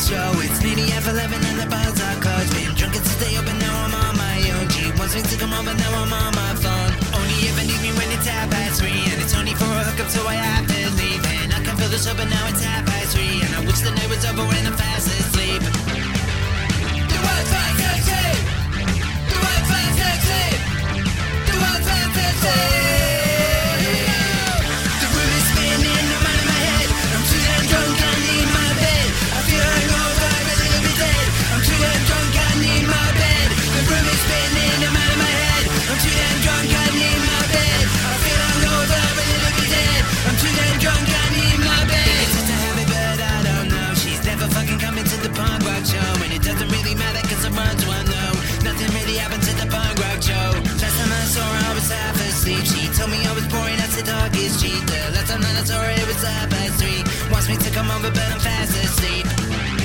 show. It's nearly half eleven and the bars are closed. Been drinking since they open, now I'm on my own. She wants me to come over, now I'm on my phone. Only ever need me when it's half past three, and it's only for a hookup, so I have to leave. And I can feel the but now it's half past three, and I wish the night was over when I'm fast asleep. I it was half past three. Wants me to come over, but I'm fast asleep.